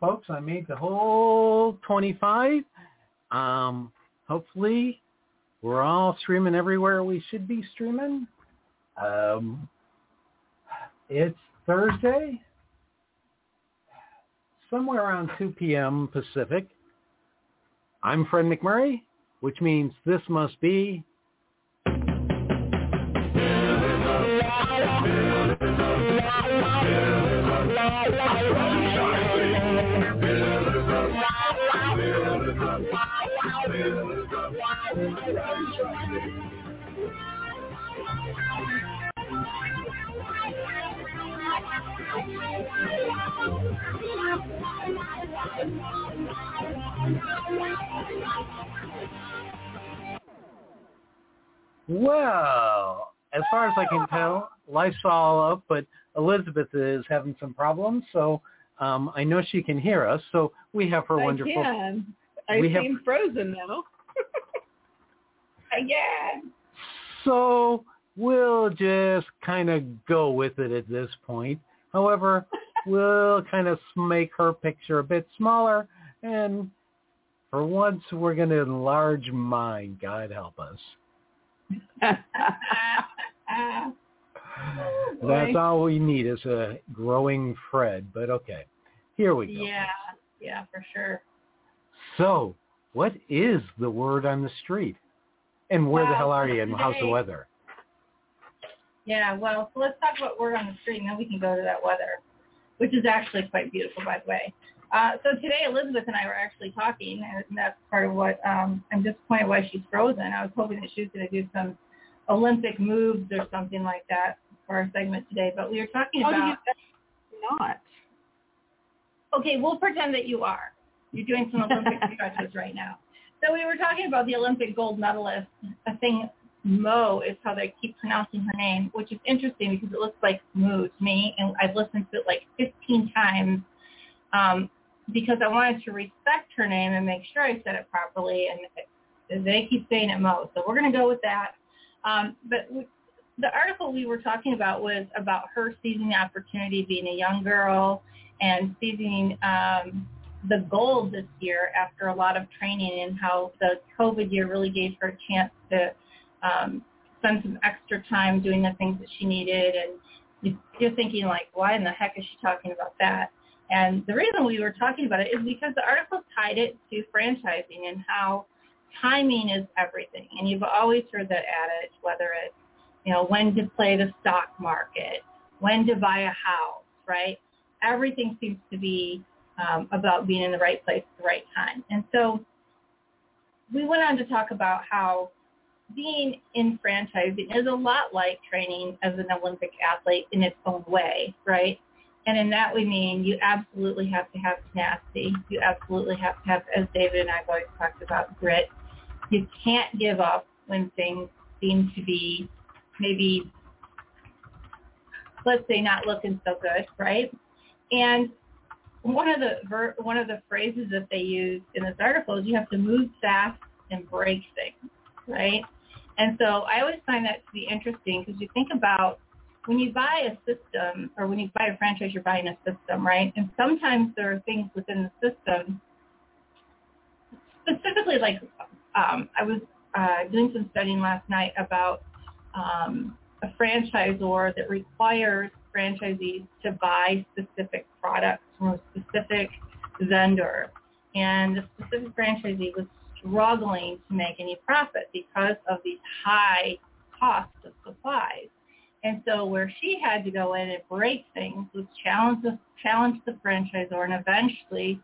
folks, I made the whole 25. Um, hopefully, we're all streaming everywhere we should be streaming. Um, it's Thursday, somewhere around 2 p.m. Pacific. I'm Fred McMurray, which means this must be Well, as far as I can tell, life's all up, but Elizabeth is having some problems, so um, I know she can hear us. So we have her I wonderful. can. I We have- seem frozen now. Again. So we'll just kind of go with it at this point. However, we'll kind of make her picture a bit smaller, and for once, we're going to enlarge mine. God help us. That's all we need is a growing Fred. But okay, here we go. yeah, yeah, for sure. So, what is the word on the street? And where the hell are you? And how's the weather? Yeah, well, so let's talk about word on the street, and then we can go to that weather, which is actually quite beautiful, by the way. Uh, so today, Elizabeth and I were actually talking, and that's part of what um, I'm disappointed why she's frozen. I was hoping that she was going to do some Olympic moves or something like that for our segment today, but we were talking Oh, about. Not. Okay, we'll pretend that you are. You're doing some Olympic stretches right now. So we were talking about the Olympic gold medalist. I think Mo is how they keep pronouncing her name, which is interesting because it looks like Moo to me, and I've listened to it like 15 times um, because I wanted to respect her name and make sure I said it properly, and they keep saying it Mo. So we're going to go with that. Um, but we, the article we were talking about was about her seizing the opportunity, being a young girl, and seizing um, the gold this year after a lot of training and how the COVID year really gave her a chance to um, spend some extra time doing the things that she needed. And you're thinking like, why in the heck is she talking about that? And the reason we were talking about it is because the article tied it to franchising and how timing is everything. And you've always heard that adage, whether it's, you know, when to play the stock market, when to buy a house, right? Everything seems to be um, about being in the right place at the right time. And so we went on to talk about how being in franchising is a lot like training as an Olympic athlete in its own way, right? And in that we mean you absolutely have to have tenacity. You absolutely have to have, as David and I have always talked about, grit. You can't give up when things seem to be maybe, let's say, not looking so good, right? And one of the ver- one of the phrases that they use in this article is you have to move fast and break things, right? And so I always find that to be interesting because you think about when you buy a system or when you buy a franchise, you're buying a system, right? And sometimes there are things within the system, specifically like um, I was uh, doing some studying last night about um, a franchisor that requires franchisees to buy specific products from a specific vendor. And the specific franchisee was struggling to make any profit because of these high costs of supplies. And so where she had to go in and break things was challenge the, challenge the franchisor and eventually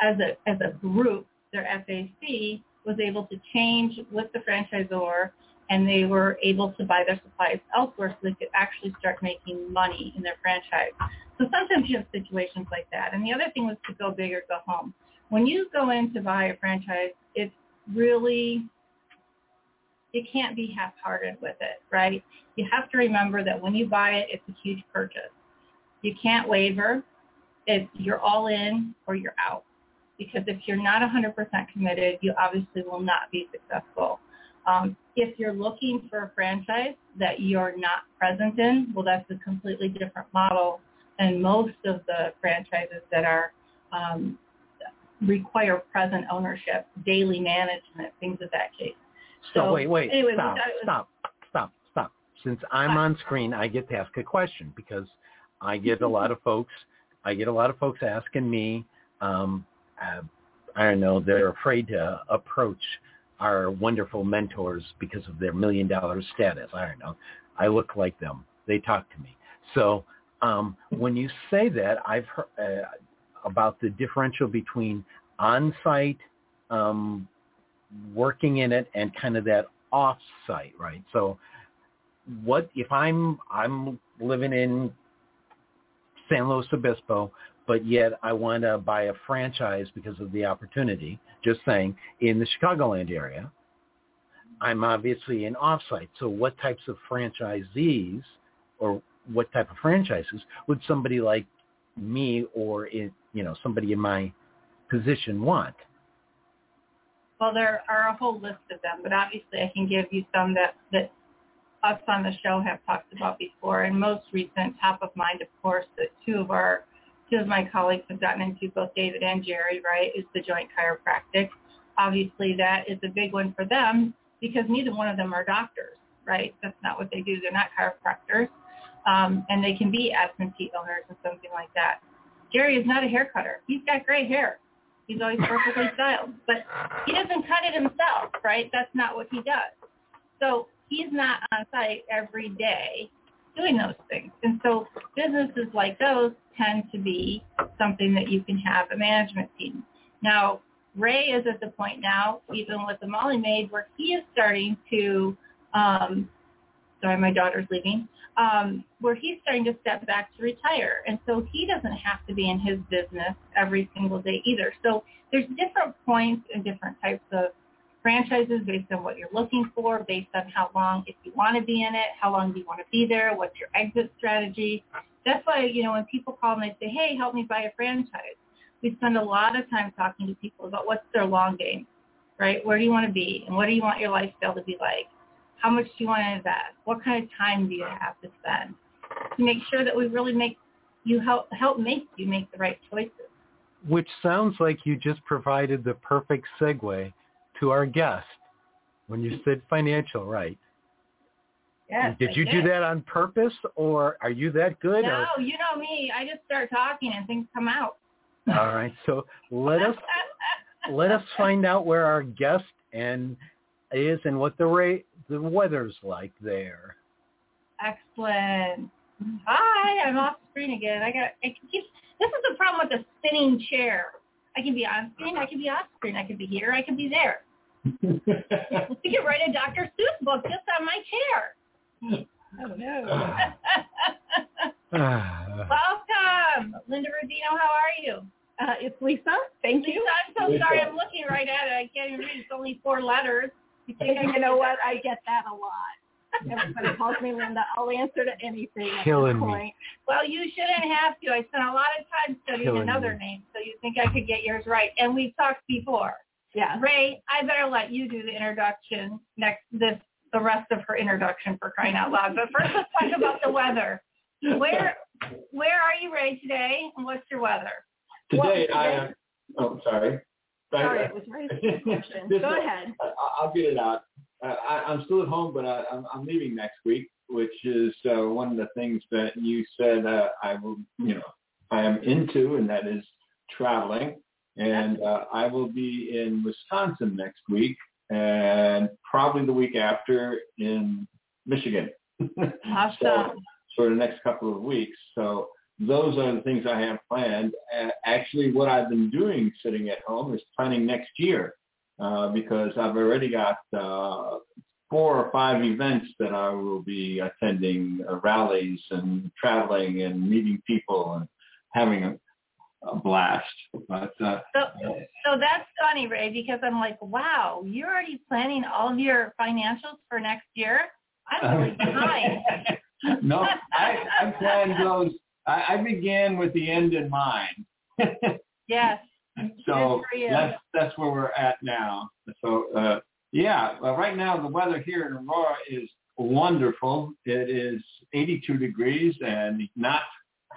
as a, as a group, their FAC was able to change with the franchisor and they were able to buy their supplies elsewhere so they could actually start making money in their franchise. So sometimes you have situations like that. And the other thing was to go big or go home. When you go in to buy a franchise, it's really, you can't be half-hearted with it, right? You have to remember that when you buy it, it's a huge purchase. You can't waver. It's you're all in or you're out. Because if you're not 100% committed, you obviously will not be successful. Um, if you're looking for a franchise that you're not present in, well, that's a completely different model than most of the franchises that are um, require present ownership, daily management, things of that case. So, So, wait, wait, anyway, stop, was- stop, stop, stop. Since I'm on screen, I get to ask a question because I get a lot of folks. I get a lot of folks asking me. Um, uh, I don't know. They're afraid to approach our wonderful mentors because of their million dollar status. I don't know. I look like them. They talk to me. So um, when you say that, I've heard uh, about the differential between on-site um, working in it and kind of that off-site, right? So what if I'm I'm living in San Luis Obispo, but yet I want to buy a franchise because of the opportunity, just saying, in the Chicagoland area, I'm obviously an off-site. So what types of franchisees or what type of franchises would somebody like me or in, you know somebody in my position want? Well, there are a whole list of them, but obviously I can give you some that, that us on the show have talked about before. And most recent, top of mind, of course, that two of our two of my colleagues have gotten into, both David and Jerry, right, is the joint chiropractic. Obviously, that is a big one for them because neither one of them are doctors, right? That's not what they do. They're not chiropractors, um, and they can be absentee owners and something like that. Jerry is not a hair cutter. He's got gray hair. He's always perfectly styled, but he doesn't cut it himself, right? That's not what he does. So he's not on site every day doing those things. And so businesses like those tend to be something that you can have a management team. Now, Ray is at the point now, even with the Molly Maid, where he is starting to, um, sorry, my daughter's leaving, um, where he's starting to step back to retire. And so he doesn't have to be in his business every single day either. So there's different points and different types of franchises based on what you're looking for, based on how long, if you want to be in it, how long do you want to be there, what's your exit strategy. That's why, you know, when people call and they say, hey, help me buy a franchise, we spend a lot of time talking to people about what's their long game, right? Where do you want to be and what do you want your lifestyle to be like? How much do you want to invest? What kind of time do you have to spend? To make sure that we really make you help help make you make the right choices. Which sounds like you just provided the perfect segue to our guest when you said financial, right? Yes, did I you do that on purpose, or are you that good? No, or- you know me. I just start talking and things come out. All right. So let us let us find out where our guest and is and what the rate the weather's like there. Excellent. Hi, I'm off screen again. I got. I can keep. This is the problem with the spinning chair. I can be on screen. I can be off screen. I can be here. I can be there. You could write a Dr. Seuss book just on my chair. Oh no. Welcome, Linda Rodino. How are you? Uh, it's Lisa. Thank you. I'm so sorry. I'm looking right at it. I can't even read. It's only four letters. You think You know what? that? I get that a lot. Everybody calls me Linda. I'll answer to anything at Killing this me. Well, you shouldn't have to. I spent a lot of time studying Killing another me. name, so you think I could get yours right. And we've talked before. Yeah. Ray, I better let you do the introduction next this the rest of her introduction for crying out loud. But first let's talk about the weather. Where where are you, Ray, today? And what's your weather? Today Well, I today- am. Oh, sorry. Sorry, it was Ray's question. This- Go ahead. I- I'll get it out. Uh, I, I'm still at home, but I, I'm, I'm leaving next week, which is uh, one of the things that you said uh, I will, you know, I am into, and that is traveling. And uh, I will be in Wisconsin next week, and probably the week after in Michigan. So, for the next couple of weeks. So those are the things I have planned. Uh, actually, what I've been doing sitting at home is planning next year uh, because I've already got uh, four or five events that I will be attending, uh, rallies and traveling and meeting people and having a, blast. But uh, So so that's funny, Ray, because I'm like, wow, you're already planning all of your financials for next year. I'm really behind. no, I, I planned those. I, I began with the end in mind. Yes. So Good for you. that's that's where we're at now. So uh, yeah, well, right now the weather here in Aurora is wonderful. It is 82 degrees and not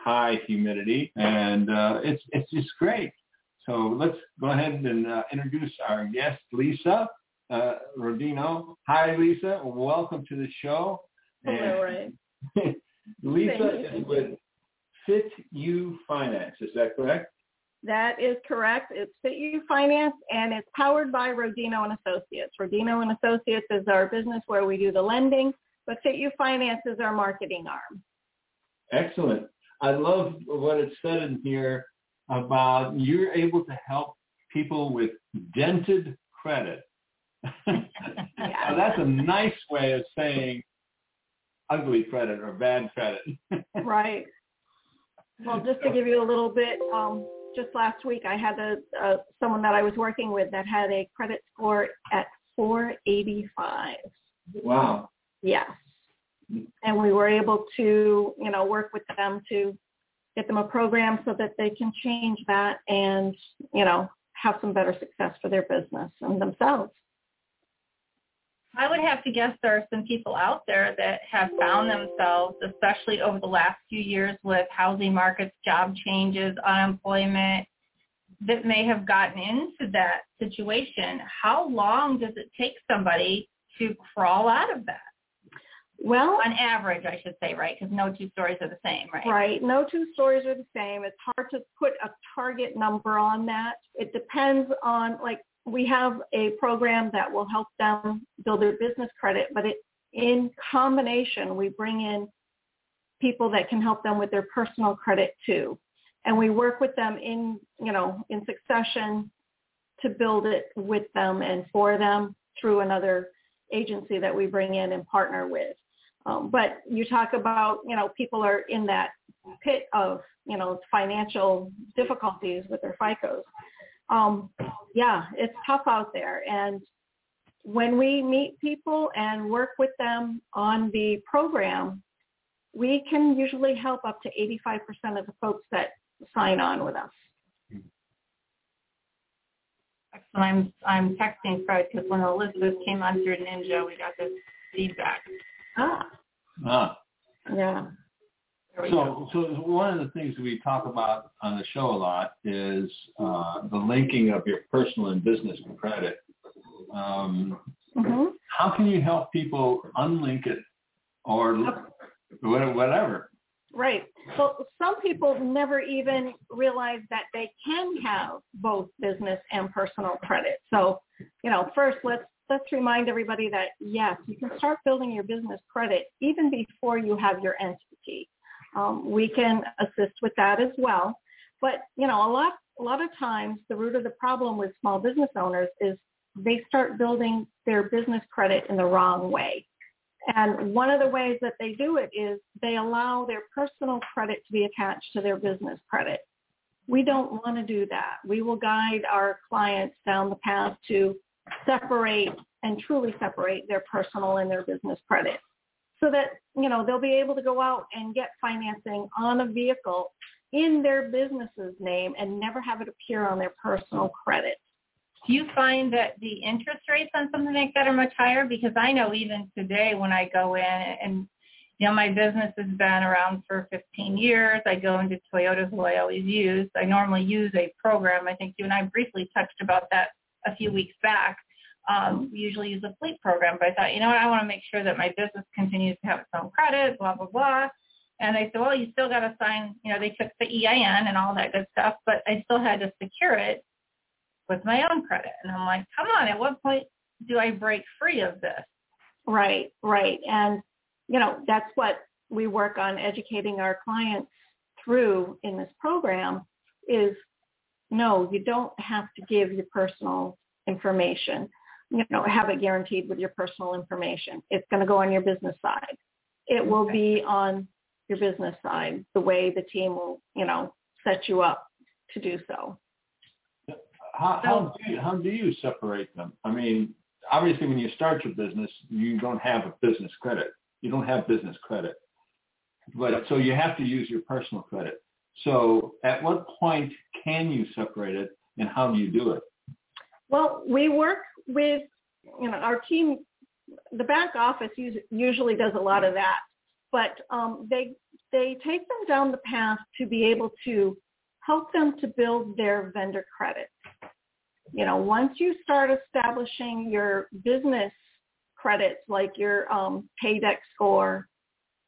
high humidity, and uh, it's it's just great. So let's go ahead and uh, introduce our guest, Lisa uh, Rodino. Hi, Lisa. Welcome to the show. Hello, Ray. Lisa is with Fit You Finance. Is that correct? That is correct. It's Fit You Finance, and it's powered by Rodino and Associates. Rodino and Associates is our business where we do the lending, but Fit You Finance is our marketing arm. Excellent. I love what it said in here about you're able to help people with dented credit. Yeah. that's a nice way of saying ugly credit or bad credit. Right. Well, just to give you a little bit, um, just last week I had a, a someone that I was working with that had a credit score at 485. wow. Yes. And we were able to, you know, work with them to get them a program so that they can change that and, you know, have some better success for their business and themselves. I would have to guess there are some people out there that have found themselves, especially over the last few years with housing markets, job changes, unemployment, that may have gotten into that situation. How long does it take somebody to crawl out of that? Well, On average, I should say, right? Because no two stories are the same, right? Right. No two stories are the same. It's hard to put a target number on that. It depends on like we have a program that will help them build their business credit, but it in combination we bring in people that can help them with their personal credit too. And we work with them in, you know, in succession to build it with them and for them through another agency that we bring in and partner with. Um, but you talk about, you know, people are in that pit of, you know, financial difficulties with their FICOs. Um, yeah, it's tough out there. And when we meet people and work with them on the program, we can usually help up to 85% of the folks that sign on with us. Excellent. I'm I'm texting Fred because when Elizabeth came on through Ninja, we got this feedback. Ah, Ah. yeah. Go. So, so one of the things we talk about on the show a lot is uh, the linking of your personal and business credit. Um, hmm how can you help people unlink it or whatever? Right. So some people never even realize that they can have both business and personal credit. So, you know, first let's let's remind everybody that yes, you can start building your business credit even before you have your entity. Um, we can assist with that as well. But you know, a lot a lot of times the root of the problem with small business owners is they start building their business credit in the wrong way. And one of the ways that they do it is they allow their personal credit to be attached to their business credit. We don't want to do that. We will guide our clients down the path to separate and truly separate their personal and their business credit so that, you know, they'll be able to go out and get financing on a vehicle in their business's name and never have it appear on their personal credit. Do you find that the interest rates on something like that are much higher? Because I know even today when I go in and, you know, my business has been around for 15 years. I go into Toyotas who I always use. I normally use a program. I think you and I briefly touched about that a few weeks back. Um, we usually use a fleet program, but I thought, you know what, I want to make sure that my business continues to have its own credit, blah, blah, blah. And they said, well, you still got to sign, you know, they took the EIN and all that good stuff, but I still had to secure it with my own credit. And I'm like, come on, at what point do I break free of this? Right, right. And, you know, that's what we work on educating our clients through in this program is no, you don't have to give your personal information, you know, have it guaranteed with your personal information. It's going to go on your business side. It will be on your business side, the way the team will, you know, set you up to do so. How, how, do you, how do you separate them? I mean, obviously when you start your business, you don't have a business credit. You don't have business credit. But so you have to use your personal credit. So at what point can you separate it and how do you do it? Well, we work with, you know, our team, the back office usually does a lot of that, but um, they, they take them down the path to be able to help them to build their vendor credit. You know, once you start establishing your business credits like your um, Paydex score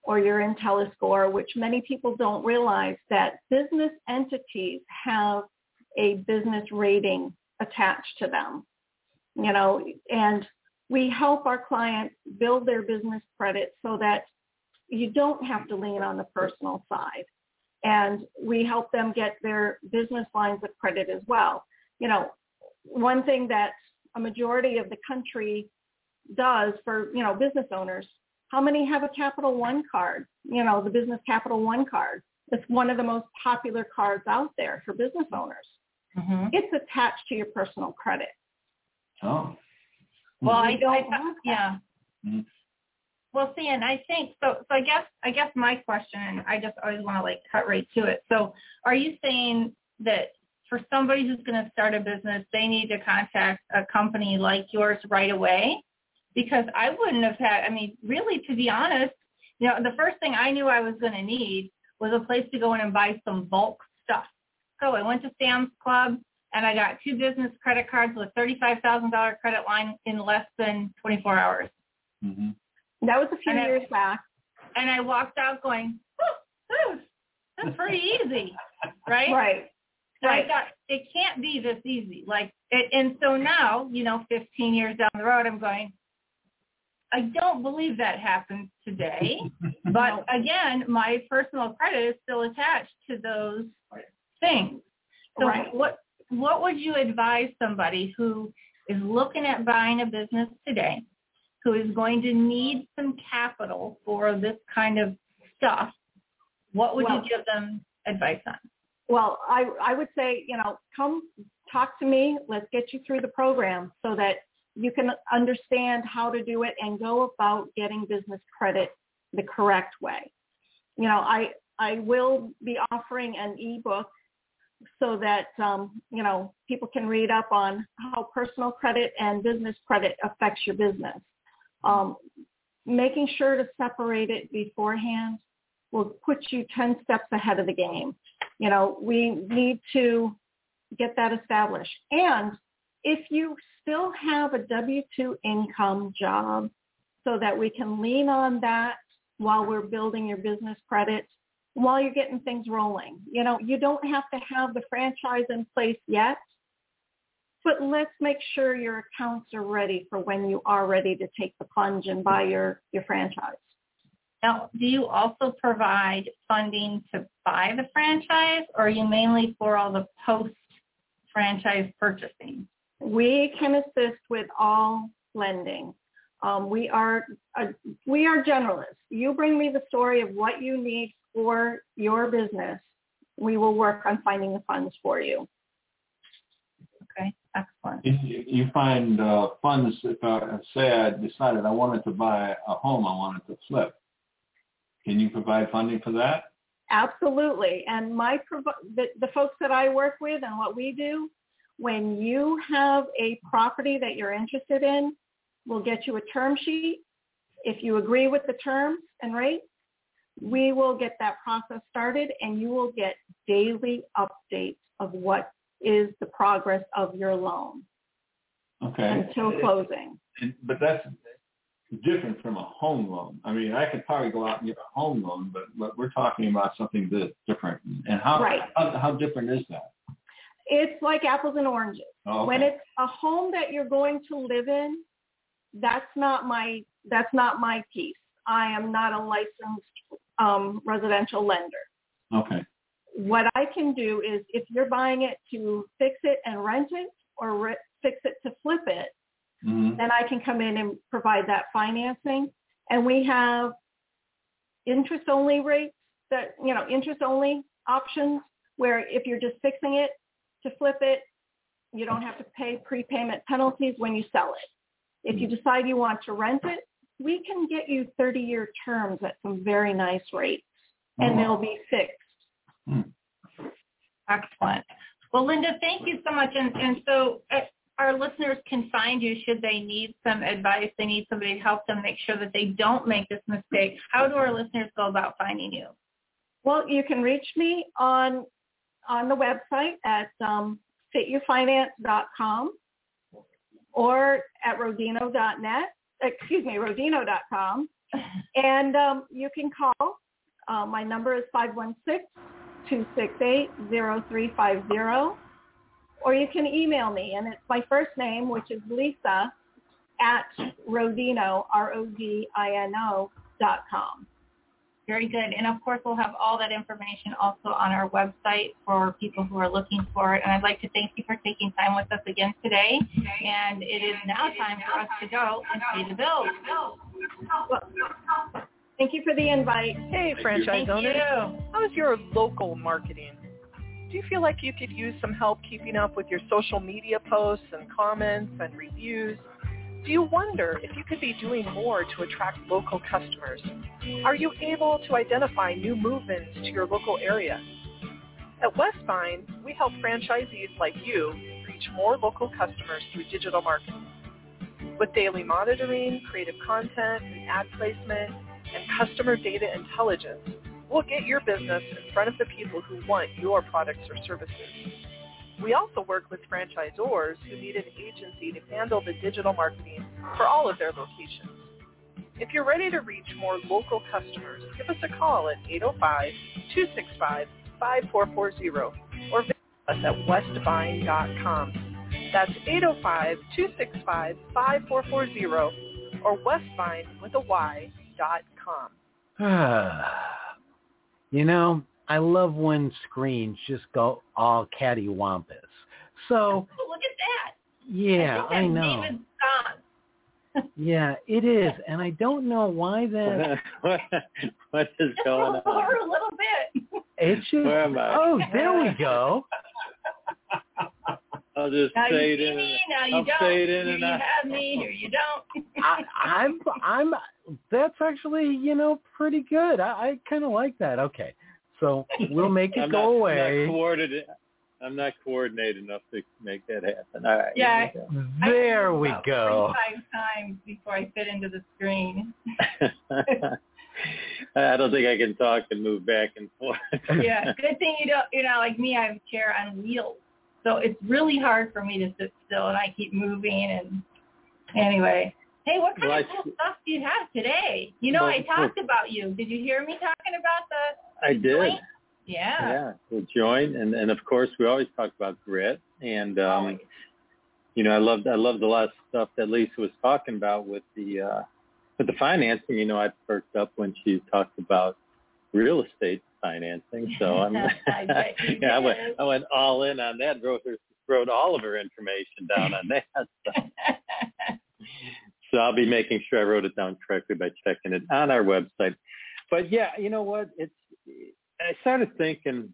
or your IntelliScore, which many people don't realize that business entities have a business rating attached to them. You know, and we help our clients build their business credit so that you don't have to lean on the personal side. And we help them get their business lines of credit as well. You know, one thing that a majority of the country does for, you know, business owners, how many have a Capital One card? You know, the business Capital One card. It's one of the most popular cards out there for business owners. Mm-hmm. It's attached to your personal credit. Oh. Well, I don't. I, yeah. Mm-hmm. Well, see, and I think so. So I guess I guess my question, I just always want to like cut right to it. So, are you saying that for somebody who's going to start a business, they need to contact a company like yours right away? Because I wouldn't have had. I mean, really, to be honest, you know, the first thing I knew I was going to need was a place to go in and buy some bulk stuff. So I went to Sam's Club and I got two business credit cards with $35,000 credit line in less than 24 hours. Mm-hmm. That was a few and years I, back. And I walked out going, oh, that's pretty easy, right? Right. So right. I thought it can't be this easy. Like, it, and so now, you know, 15 years down the road, I'm going, I don't believe that happens today. but again, my personal credit is still attached to those things. So right. what what would you advise somebody who is looking at buying a business today, who is going to need some capital for this kind of stuff? What would well, you give them advice on? Well, I, I would say, you know, come talk to me. Let's get you through the program so that you can understand how to do it and go about getting business credit the correct way. You know, I, I will be offering an ebook so that um, you know people can read up on how personal credit and business credit affects your business. Um, making sure to separate it beforehand will put you 10 steps ahead of the game. You know, we need to get that established. And if you still have a W-2 income job so that we can lean on that while we're building your business credit, while you're getting things rolling. You know, you don't have to have the franchise in place yet, but let's make sure your accounts are ready for when you are ready to take the plunge and buy your, your franchise. Now, do you also provide funding to buy the franchise or are you mainly for all the post-franchise purchasing? We can assist with all lending. Um, we are uh, we are generalists. You bring me the story of what you need for your business, we will work on finding the funds for you. Okay, excellent. If you find uh, funds, if I say I decided I wanted to buy a home, I wanted to flip, can you provide funding for that? Absolutely. And my the, the folks that I work with and what we do, when you have a property that you're interested in, we'll get you a term sheet. If you agree with the terms and rates, we will get that process started and you will get daily updates of what is the progress of your loan okay. until closing. And, but that's different from a home loan. I mean, I could probably go out and get a home loan, but, but we're talking about something that's different. And how, right. how, how different is that? It's like apples and oranges. Oh, okay. When it's a home that you're going to live in, that's not my that's not my piece. I am not a licensed um, residential lender. Okay. What I can do is if you're buying it to fix it and rent it or re- fix it to flip it, mm-hmm. then I can come in and provide that financing. And we have interest only rates that, you know, interest only options where if you're just fixing it to flip it, you don't have to pay prepayment penalties when you sell it. If you mm-hmm. decide you want to rent it, we can get you 30-year terms at some very nice rates, and oh. they'll be fixed. Hmm. Excellent. Well, Linda, thank you so much. And, and so uh, our listeners can find you should they need some advice, they need somebody to help them make sure that they don't make this mistake. How do our listeners go about finding you? Well, you can reach me on on the website at um, fityourfinance.com or at rodino.net, excuse me, rodino.com. And um, you can call. Uh, my number is 516-268-0350. Or you can email me, and it's my first name, which is Lisa, at rodino, R-O-D-I-N-O dot com. Very good. And of course, we'll have all that information also on our website for people who are looking for it. And I'd like to thank you for taking time with us again today. And it is now time for us to go and pay the bills. Well, thank you for the invite. Hey, franchise Thank owners. you. How's your local marketing? Do you feel like you could use some help keeping up with your social media posts and comments and reviews? Do you wonder if you could be doing more to attract local customers? Are you able to identify new move-ins to your local area? At Westvine, we help franchisees like you reach more local customers through digital marketing. With daily monitoring, creative content, and ad placement, and customer data intelligence, we'll get your business in front of the people who want your products or services. We also work with franchisors who need an agency to handle the digital marketing for all of their locations. If you're ready to reach more local customers, give us a call at 805-265-5440 or visit us at westvine.com. That's 805-265-5440 or westvine with a Y dot com. you know, I love when screens just go all cattywampus. So, Oh, look at that. yeah, I, I think that's know. David's. Yeah, it is. And I don't know why that what, what is Just going roll on? over a little bit. it's just Where am I? Oh, there we go. I'll just Now say it in. me, now you I'll don't. say it in here and you out. have me, here you don't. I, I'm I'm that's actually, you know, pretty good. I, I kinda like that. Okay. So we'll make it I'm go not, away. I'm not coordinated. I'm not coordinated enough to make that happen. All right. Yeah. There I we about go. Five times before I fit into the screen. I don't think I can talk and move back and forth. Yeah, good thing you don't. You know, like me, I have a chair on wheels, so it's really hard for me to sit still, and I keep moving. And anyway, hey, what kind of cool stuff do you have today? You know, I talked about you. Did you hear me talking about the? I did. joint? Yeah. Yeah, the joint, and and of course we always talk about grit, and um, Always. you know I loved I loved a lot of stuff that Lisa was talking about with the uh, with the financing. You know I perked up when she talked about real estate financing. So I'm I yeah I went. I went all in on that. Wrote her wrote all of her information down on that. So, so I'll be making sure I wrote it down correctly by checking it on our website. But yeah, you know what? It's I started thinking,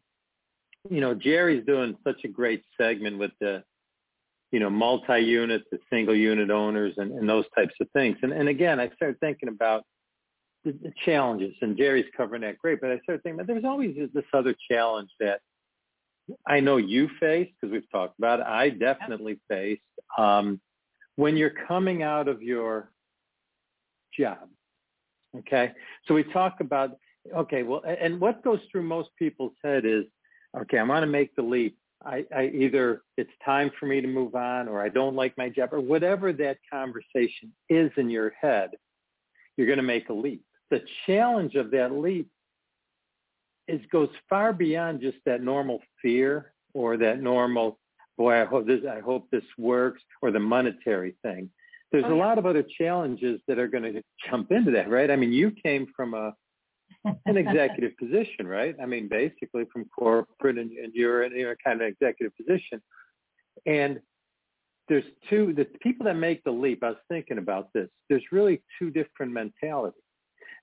you know, Jerry's doing such a great segment with the, you know, multi-unit, the single unit owners and, and those types of things. And and again, I started thinking about the, the challenges, and Jerry's covering that great. But I started thinking, there's always this other challenge that I know you face because we've talked about it. I definitely faced um, when you're coming out of your job. Okay, so we talk about okay, well, and what goes through most people's head is, okay, I want to make the leap. I, I either it's time for me to move on, or I don't like my job, or whatever that conversation is in your head. You're going to make a leap. The challenge of that leap is goes far beyond just that normal fear or that normal boy I hope this I hope this works or the monetary thing. There's Oh, a yeah. lot of other challenges that are going to jump into that, right? I mean, you came from a an executive position, right? I mean, basically from corporate, and, and you're in you're kind of executive position. And there's two the people that make the leap. I was thinking about this. There's really two different mentalities.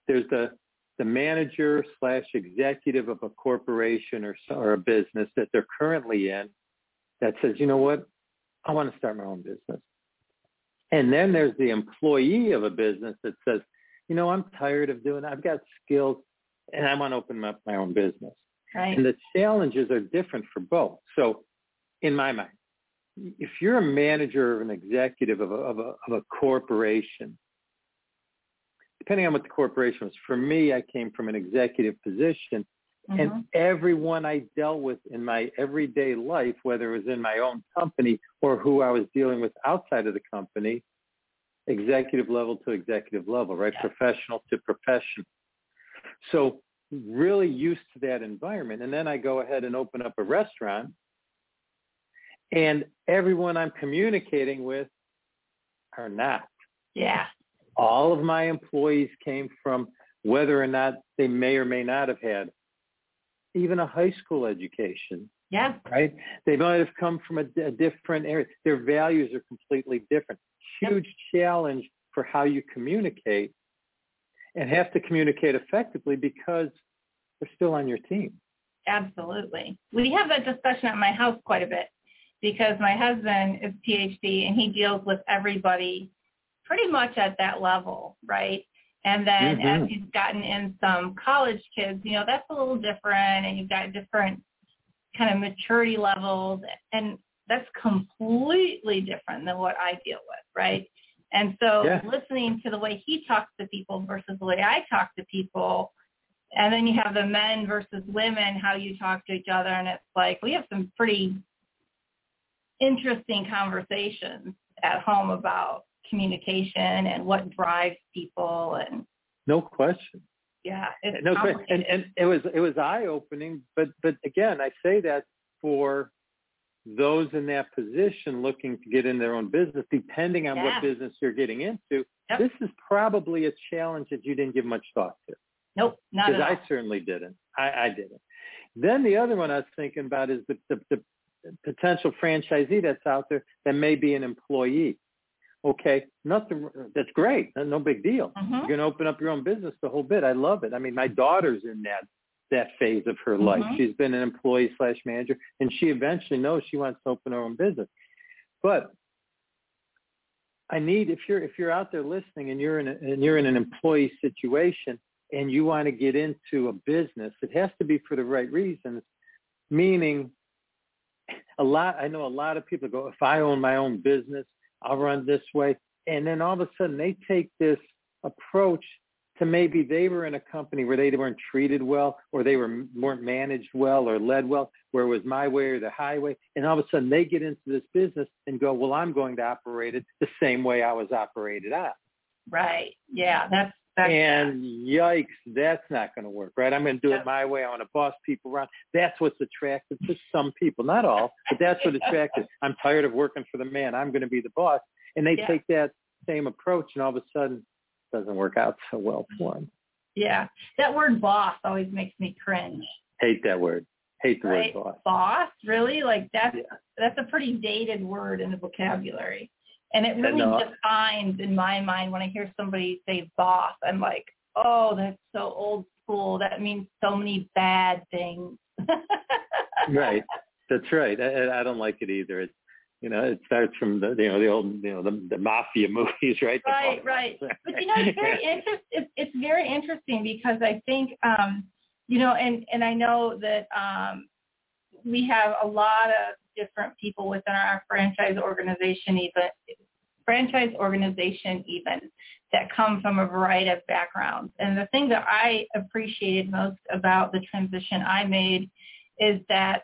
There's the the manager slash executive of a corporation or or a business that they're currently in that says, you know what, I want to start my own business. And then there's the employee of a business that says, you know, I'm tired of doing. I've got skills, and I want to open up my own business. right. And the challenges are different for both. So, in my mind, if you're a manager or an executive of a, of a, of a corporation, depending on what the corporation was, for me, I came from an executive position Mm-hmm. And everyone I dealt with in my everyday life, whether it was in my own company or who I was dealing with outside of the company, executive level to executive level, right? Yeah. Professional to professional. So really used to that environment. And then I go ahead and open up a restaurant and everyone I'm communicating with are not. Yeah. All of my employees came from whether or not they may or may not have had even a high school education, Yeah. right? They might have come from a, a different area. Their values are completely different. Yep. Huge challenge for how you communicate and have to communicate effectively because they're still on your team. Absolutely. We have that discussion at my house quite a bit because my husband is PhD and he deals with everybody pretty much at that level, right? And then as Mhm. he's gotten in some college kids, you know, that's a little different and you've got different kind of maturity levels and that's completely different than what I deal with, right? And so Yeah. listening to the way he talks to people versus the way I talk to people, and then you have the men versus women, how you talk to each other, and it's like we have some pretty interesting conversations at home about communication and what drives people, and No question. yeah, no question. And, and it was it was eye opening, but but again, I say that for those in that position looking to get in their own business, depending on Yeah. what business you're getting into, Yep. this is probably a challenge that you didn't give much thought to. nope, not because all. I certainly didn't. I, I didn't. Then the other one I was thinking about is the, the, the potential franchisee that's out there that may be an employee. Okay, nothing. That's great. No big deal. Mhm. You're going to open up your own business the whole bit. I love it. I mean, my daughter's in that that phase of her life. Mhm. She's been an employee slash manager, and she eventually knows she wants to open her own business. But I need if you're if you're out there listening and you're in a, and you're in an employee situation and you want to get into a business, it has to be for the right reasons. Meaning, a lot I know a lot of people go, if I own my own business, I'll run this way, and then all of a sudden they take this approach to maybe they were in a company where they weren't treated well or they were weren't managed well or led well where it was my way or the highway. And all of a sudden they get into this business and go well i'm going to operate it the same way i was operated at. Right. Yeah, that's that's and yikes that's not going to work right i'm going to do it my way i want to boss people around that's what's attractive to some people not all but that's what attractive i'm tired of working for the man i'm going to be the boss and they Yeah. take that same approach and all of a sudden it doesn't work out so well for them yeah. That word boss always makes me cringe. hate that word hate the right? word boss Boss, really? Like that's Yeah. that's a pretty dated word in the vocabulary. And it really no. defines in my mind when I hear somebody say boss, I'm like, oh, that's so old school. That means so many bad things. right that's right I, I don't like it either it's you know it starts from the you know the old you know the, the mafia movies right Right, right. But you know, it's very interest. It's, it's very interesting because I think, um, you know, and and I know that um, we have a lot of different people within our franchise organization, even franchise organization, even that come from a variety of backgrounds. And the thing that I appreciated most about the transition I made is that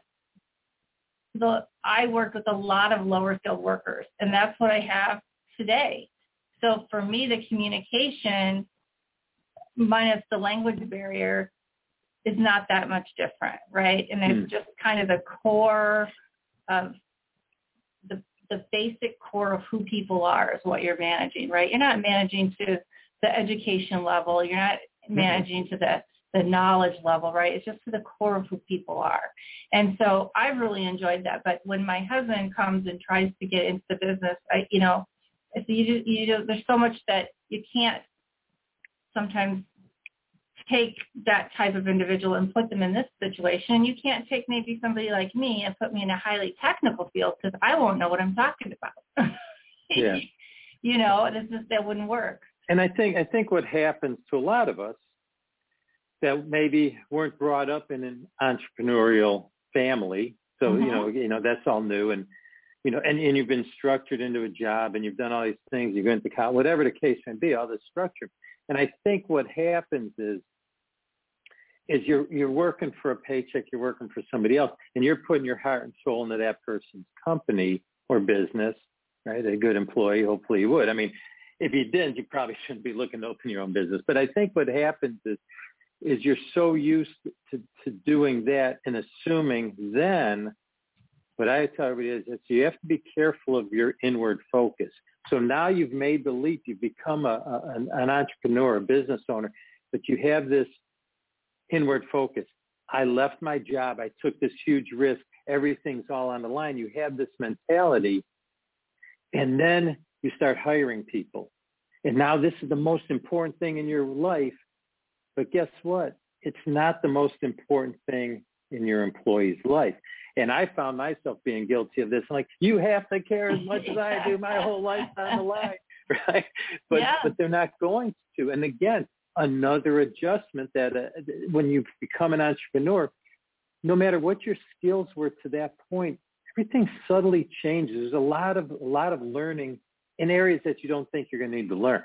the I worked with a lot of lower skilled workers, and that's what I have today. So for me, the communication minus the language barrier is not that much different, right? And it's Hmm. just kind of the core of the the basic core of who people are is what you're managing, right? You're not managing to the education level. You're not mm-hmm. managing to the the knowledge level, right? It's just to the core of who people are. And so I've really enjoyed that. But when my husband comes and tries to get into the business, I, you know, it's, you do, you do, there's so much that you can't sometimes take that type of individual and put them in this situation. You can't take maybe somebody like me and put me in a highly technical field because I won't know what I'm talking about. Yeah. you know, this is that wouldn't work. and i think i think what happens to a lot of us that maybe weren't brought up in an entrepreneurial family so you know mm-hmm. you know that's all new and you know and, and you've been structured into a job and you've done all these things you've been to college whatever the case may be all this structure and i think what happens is is you're you're working for a paycheck, you're working for somebody else, and you're putting your heart and soul into that person's company or business, right? A good employee, hopefully you would. I mean, if you didn't, you probably shouldn't be looking to open your own business. But I think what happens is is you're so used to, to doing that and assuming then what I tell everybody is that you have to be careful of your inward focus. So now you've made the leap, you've become a, a an, an entrepreneur, a business owner, but you have this inward focus. I left my job. I took this huge risk. Everything's all on the line. You have this mentality. And then you start hiring people. And now this is the most important thing in your life. But guess what? It's not the most important thing in your employee's life. And I found myself being guilty of this. like, you have to care as much as I do. My whole life's on the line, right? But Yeah. but they're not going to. And again, another adjustment that uh, when you become an entrepreneur, no matter what your skills were to that point, everything subtly changes. There's a lot of a lot of learning in areas that you don't think you're going to need to learn.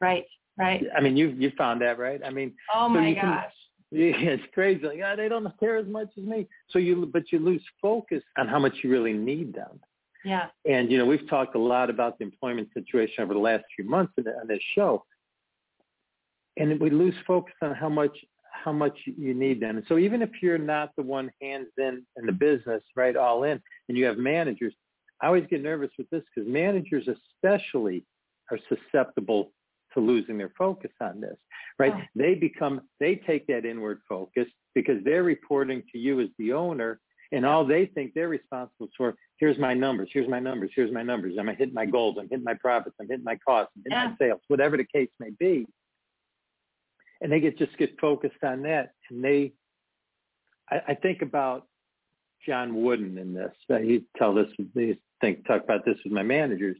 Right, right. I mean, you you found that, right? I mean, Oh so my can- gosh. yeah, it's crazy. Like, yeah, they don't care as much as me. So you, but you lose focus on how much you really need them. Yeah. And you know, we've talked a lot about the employment situation over the last few months on on this show, and we lose focus on how much how much you need them. And so even if you're not the one hands in in the business, right, all in, and you have managers, I always get nervous with this because managers especially are susceptible to losing their focus on this, right? Oh. They become they take that inward focus because they're reporting to you as the owner and all they think they're responsible for, here's my numbers, here's my numbers, here's my numbers. I'm hitting my goals, I'm hitting my profits, I'm hitting my costs, I'm hitting Yeah. my sales, whatever the case may be. And they get just get focused on that. And they, I, I think about John Wooden in this. Uh, He tell this, he think talk about this with my managers.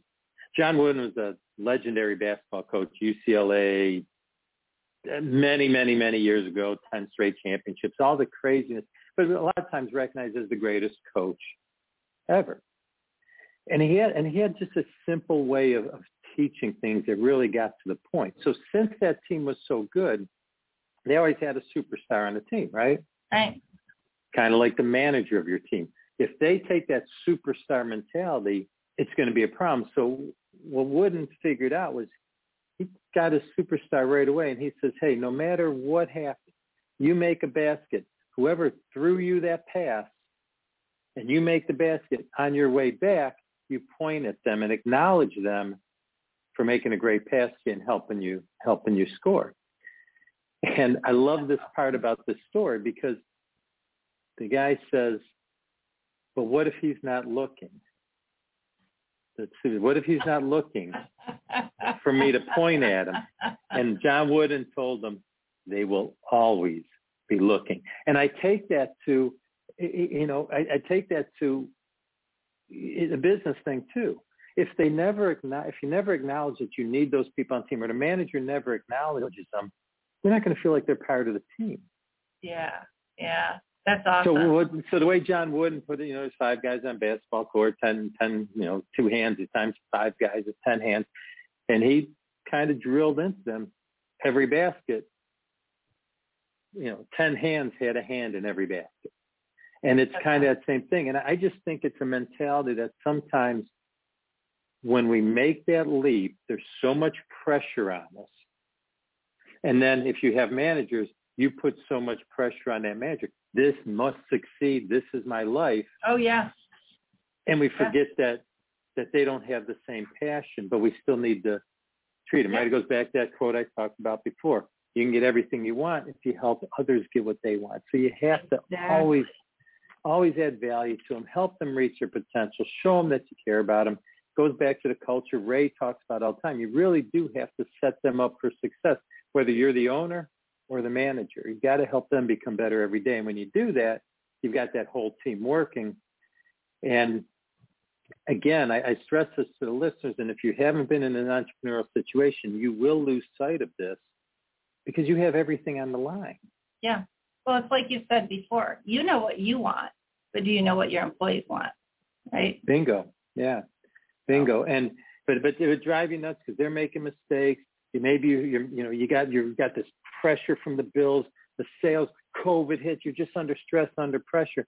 John Wooden was a legendary basketball coach, UCLA, uh, many, many, many years ago, 10 straight championships, all the craziness, but a lot of times recognized as the greatest coach ever. And he had, and he had just a simple way of, of teaching things that really got to the point. So since that team was so good, they always had a superstar on the team, right? Right. Kind of like the manager of your team. If they take that superstar mentality, it's going to be a problem. So what Wooden figured out was he got a superstar right away, and he says, "Hey, no matter what happens, you make a basket. Whoever threw you that pass, and you make the basket on your way back, you point at them and acknowledge them for making a great pass and helping you helping you score." And I love this part about this story because the guy says, "But what if he's not looking?" What if he's not looking for me to point at him? And John Wooden told them, they will always be looking. And I take that to, you know, I, I take that to the business thing too. If they never, if you never acknowledge that you need those people on the team, or the manager never acknowledges them, they're not going to feel like they're part of the team. Yeah. Yeah. That's awesome. So so the way John Wooden put it, you know, there's five guys on basketball court, ten, ten, you know, two hands at times five guys at ten hands, and he kind of drilled into them every basket. You know, ten hands had a hand in every basket, and it's kind of that same thing. And I just think it's a mentality that sometimes when we make that leap, there's so much pressure on us, and then if you have managers, you put so much pressure on that manager this must succeed. This is my life. oh yeah. And we Yeah. forget that that they don't have the same passion, but we still need to treat them. Yeah. Right? It goes back to that quote I talked about before. You can get everything you want if you help others get what they want. So you have to Exactly. always always add value to them, help them reach their potential, show them that you care about them. Goes back to the culture Ray talks about all the time. You really do have to set them up for success, whether you're the owner or the manager. You've got to help them become better every day. And when you do that, you've got that whole team working. And again, I, I stress this to the listeners, and if you haven't been in an entrepreneurial situation, you will lose sight of this because you have everything on the line. Yeah. Well, it's like you said before. You know what you want, but do you know what your employees want? Right. Bingo. Yeah. Bingo. And but but it would drive you nuts because they're making mistakes. You maybe you you you know you got you got this pressure from the bills, the sales. COVID hits, you're just under stress, under pressure,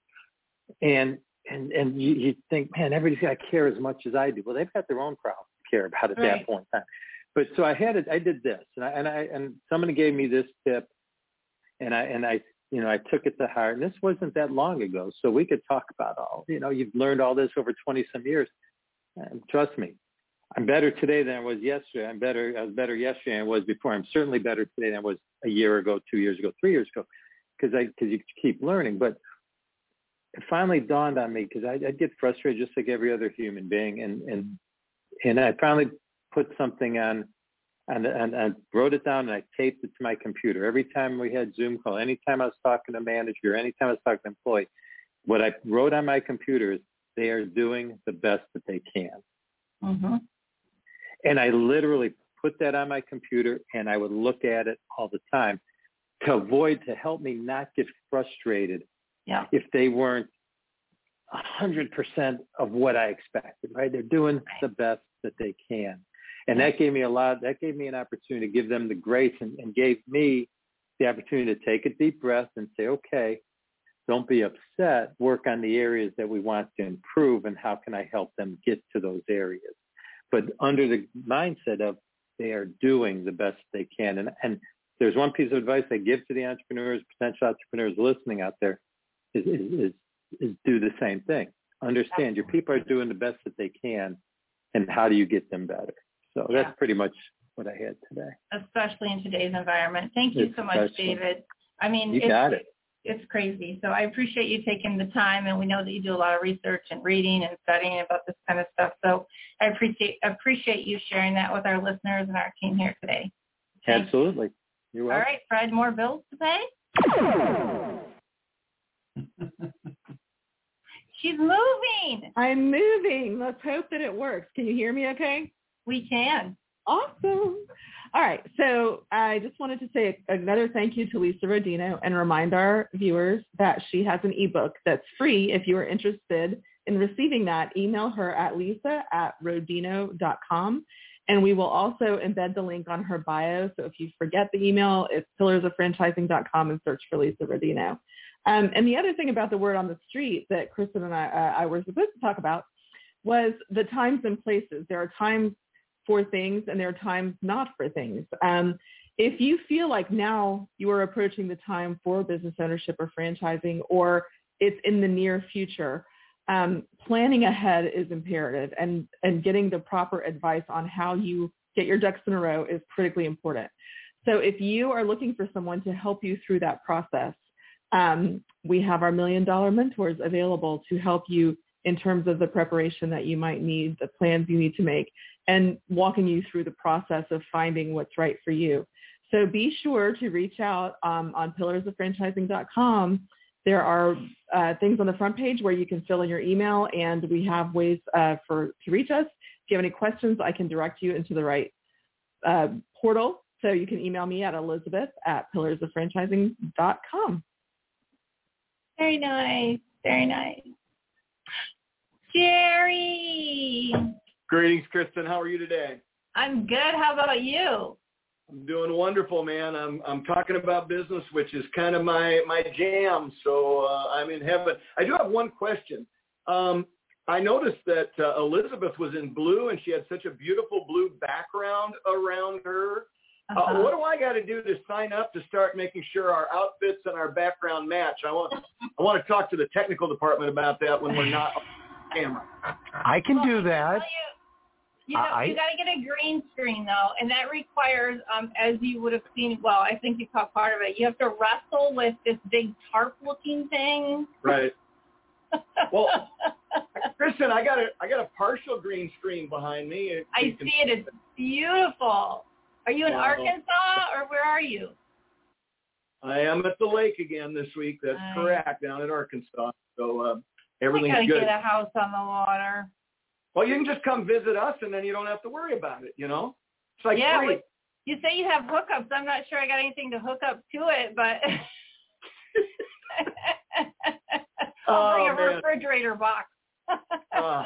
and and and you, you think, man, everybody's got to care as much as I do. Well, they've got their own problems to care about at Right. that point in time. But so I had it. I did this, and I and I and somebody gave me this tip, and I and I you know I took it to heart. And this wasn't that long ago, so we could talk about all. You know, you've learned all this over twenty some years. And trust me, I'm better today than I was yesterday. I'm better. I was better yesterday than I was before. I'm certainly better today than I was a year ago, two years ago, three years ago, because I because you keep learning. But it finally dawned on me because I I'd get frustrated just like every other human being, and and and I finally put something on. And, and I wrote it down and I taped it to my computer. Every time we had Zoom call, anytime I was talking to a manager, anytime I was talking to an employee, what I wrote on my computer is they are doing the best that they can. hmm And I literally put that on my computer and I would look at it all the time to avoid, to help me not get frustrated Yeah. if they weren't a hundred percent of what I expected, right? They're doing the best that they can. And that gave me a lot, that gave me an opportunity to give them the grace and, and gave me the opportunity to take a deep breath and say, okay, don't be upset, work on the areas that we want to improve and how can I help them get to those areas. But under the mindset of they are doing the best they can. And, and there's one piece of advice I give to the entrepreneurs, potential entrepreneurs listening out there is, is, is, do the same thing. Understand your people are doing the best that they can and how do you get them better? So Yeah. that's pretty much what I had today. Especially in today's environment. Thank you so much, Especially. David. I mean, You it's, got it. It's crazy. So I appreciate you taking the time, and we know that you do a lot of research and reading and studying about this kind of stuff. So I appreciate appreciate you sharing that with our listeners and our team here today. Thank you. Absolutely. You're welcome. All right, Fred, more bills to pay? She's moving. I'm moving. Let's hope that it works. Can you hear me okay? We can. Awesome. All right. So I just wanted to say another thank you to Lisa Rodino and remind our viewers that she has an ebook that's free. If you are interested in receiving that, email her at lisa at rodino.com. And we will also embed the link on her bio. So if you forget the email, it's pillarsoffranchising.com and search for Lisa Rodino. Um, and the other thing about the word on the street that Kristin and I, uh, I were supposed to talk about was the times and places. There are times for things and there are times not for things. Um, if you feel like now you are approaching the time for business ownership or franchising or it's in the near future, um, planning ahead is imperative and, and getting the proper advice on how you get your ducks in a row is critically important. So if you are looking for someone to help you through that process, um, we have our million dollar mentors available to help you in terms of the preparation that you might need, the plans you need to make, and walking you through the process of finding what's right for you. So be sure to reach out um, on pillarsoffranchising.com. There are uh, things on the front page where you can fill in your email, and we have ways uh, for to reach us. If you have any questions, I can direct you into the right uh, portal. So you can email me at elizabeth at pillarsoffranchising.com. Very nice. Very nice. Jerry, Greetings, Kristin. How are you today? I'm good. How about you? I'm doing wonderful, man. I'm I'm talking about business, which is kind of my my jam. So uh, I'm in heaven. I do have one question. Um, I noticed that uh, Elizabeth was in blue, and she had such a beautiful blue background around her. Uh, Uh-huh. what do I got to do to sign up to start making sure our outfits and our background match? I want I want to talk to the technical department about that when we're not camera. I can do that. You, you know, I- you got to get a green screen though, and that requires, um, as you would have seen. Well, I think you caught part of it. You have to wrestle with this big tarp-looking thing. Right. Well, Kristin, I got a I got a partial green screen behind me. If I you can- see it. It's beautiful. Are you in Wow. Arkansas or where are you? I am at the lake again this week. That's Nice. correct, down in Arkansas. So uh, I everything's gotta good. get a house on the water. Well, you can just come visit us, and then you don't have to worry about it. You know, it's like yeah, but you say you have hookups. I'm not sure I got anything to hook up to it, but I'll bring Oh, a man. refrigerator box. Uh,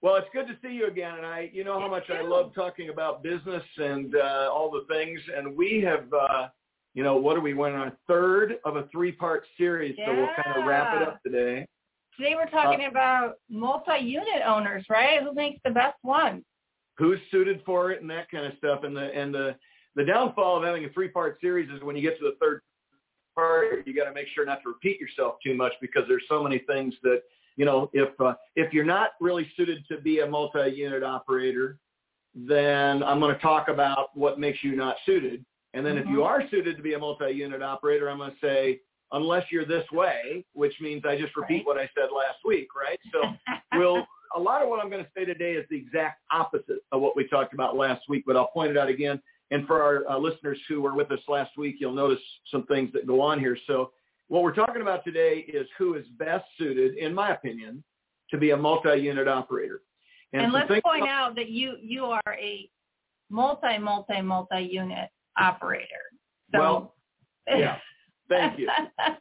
well, it's good to see you again, and I, you know how much I love talking about business and uh, all the things, and we have, uh, you know, what are we? We're on our third of a three-part series, so we'll kind of wrap it up today. Today we're talking uh, about multi-unit owners, right? Who makes the best one? Who's suited for it and that kind of stuff. And the and the the downfall of having a three-part series is when you get to the third part, you got to make sure not to repeat yourself too much because there's so many things that you know if uh, if you're not really suited to be a multi-unit operator, then I'm going to talk about what makes you not suited. And then mm-hmm. if you are suited to be a multi-unit operator, I'm going to say unless you're this way, which means I just repeat right. what I said last week, right? So we'll a lot of what I'm going to say today is the exact opposite of what we talked about last week, but I'll point it out again. And for our uh, listeners who were with us last week, you'll notice some things that go on here. So what we're talking about today is who is best suited, in my opinion, to be a multi-unit operator. And, and let's point about, out that you you are a multi multi multi unit operator. So, well, yeah. Thank you.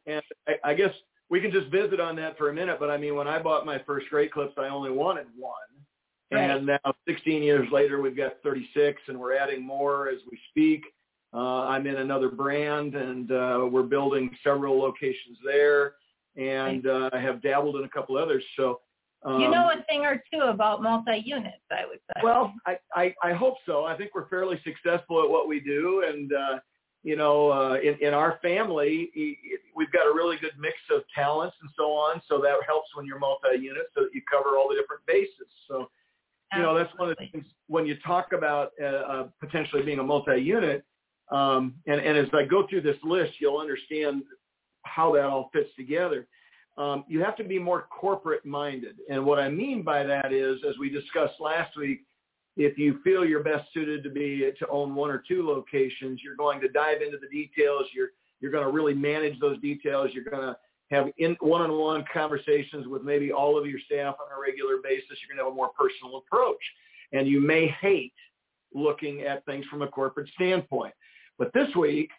and I, I guess we can just visit on that for a minute. But I mean, when I bought my first Great Clips, I only wanted one. Right. And now 16 years later, we've got 36 and we're adding more as we speak. Uh, I'm in another brand and uh, we're building several locations there and uh, I have dabbled in a couple others. So, um, you know a thing or two about multi-units, I would say. Well, I, I, I hope so. I think we're fairly successful at what we do. And, uh, you know, uh, in, in our family, we've got a really good mix of talents and so on. So that helps when you're multi-unit so that you cover all the different bases. So, you know, that's one of the things when you talk about uh, uh, potentially being a multi-unit. Um, and, and as I go through this list, you'll understand how that all fits together. Um, you have to be more corporate minded. And what I mean by that is, as we discussed last week, if you feel you're best suited to be to own one or two locations, you're going to dive into the details. You're you're going to really manage those details. You're going to have in one-on-one conversations with maybe all of your staff on a regular basis. You're going to have a more personal approach, and you may hate looking at things from a corporate standpoint. But this week,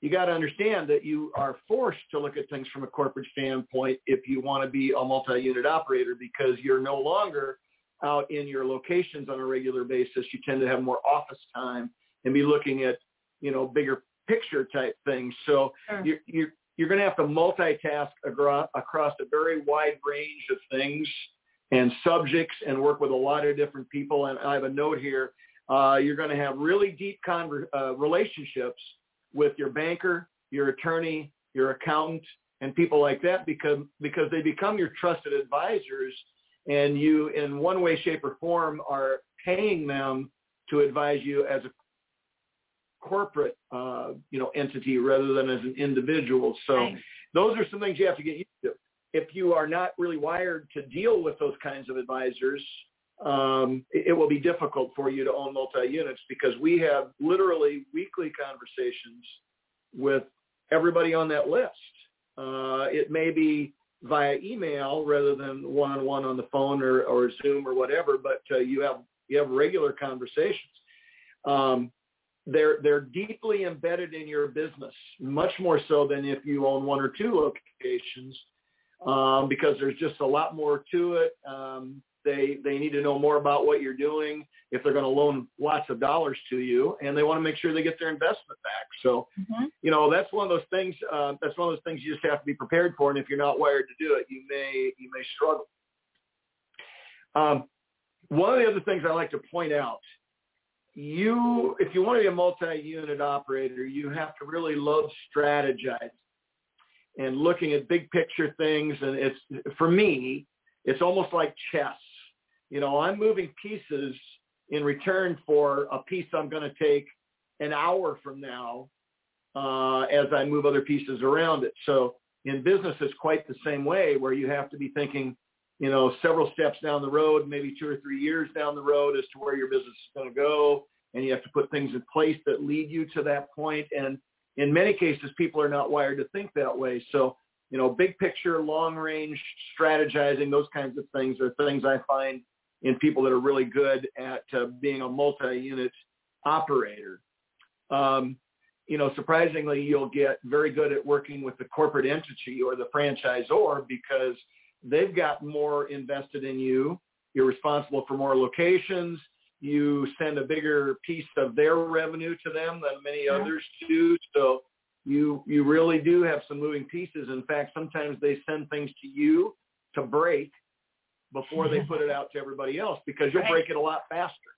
you got to understand that you are forced to look at things from a corporate standpoint if you want to be a multi-unit operator because you're no longer out in your locations on a regular basis, you tend to have more office time and be looking at, you know, bigger picture type things. So sure. you're, you're, you're going to have to multitask across, across a very wide range of things and subjects and work with a lot of different people. And I have a note here. Uh, you're going to have really deep conver- uh, relationships with your banker, your attorney, your accountant, and people like that because because they become your trusted advisors and you in one way, shape, or form are paying them to advise you as a corporate, uh, you know, entity rather than as an individual. So right. those are some things you have to get used to. If you are not really wired to deal with those kinds of advisors, um, it, it will be difficult for you to own multi-units because we have literally weekly conversations with everybody on that list. Uh, it may be via email rather than one-on-one on the phone or, or Zoom or whatever, but uh, you have you have regular conversations. Um, they're they're deeply embedded in your business, much more so than if you own one or two locations, um, because there's just a lot more to it. Um, they they need to know more about what you're doing if they're going to loan lots of dollars to you, and they want to make sure they get their investment back. So, mm-hmm. you know, that's one of those things. Uh, that's one of those things you just have to be prepared for. And if you're not wired to do it, you may you may struggle. Um, one of the other things I like to point out, you if you want to be a multi-unit operator, you have to really love strategizing and looking at big picture things. And it's for me, it's almost like chess you know, I'm moving pieces in return for a piece I'm going to take an hour from now uh, as I move other pieces around it. So in business, it's quite the same way where you have to be thinking, you know, several steps down the road, maybe two or three years down the road as to where your business is going to go. And you have to put things in place that lead you to that point. And in many cases, people are not wired to think that way. So, you know, big picture, long range strategizing, those kinds of things are things I find in people that are really good at uh, being a multi-unit operator. Um, you know, surprisingly, you'll get very good at working with the corporate entity or the franchisor because they've got more invested in you. You're responsible for more locations. You send a bigger piece of their revenue to them than many others do. So you you really do have some moving pieces. In fact, sometimes they send things to you to break before they put it out to everybody else because you'll Right. break it a lot faster,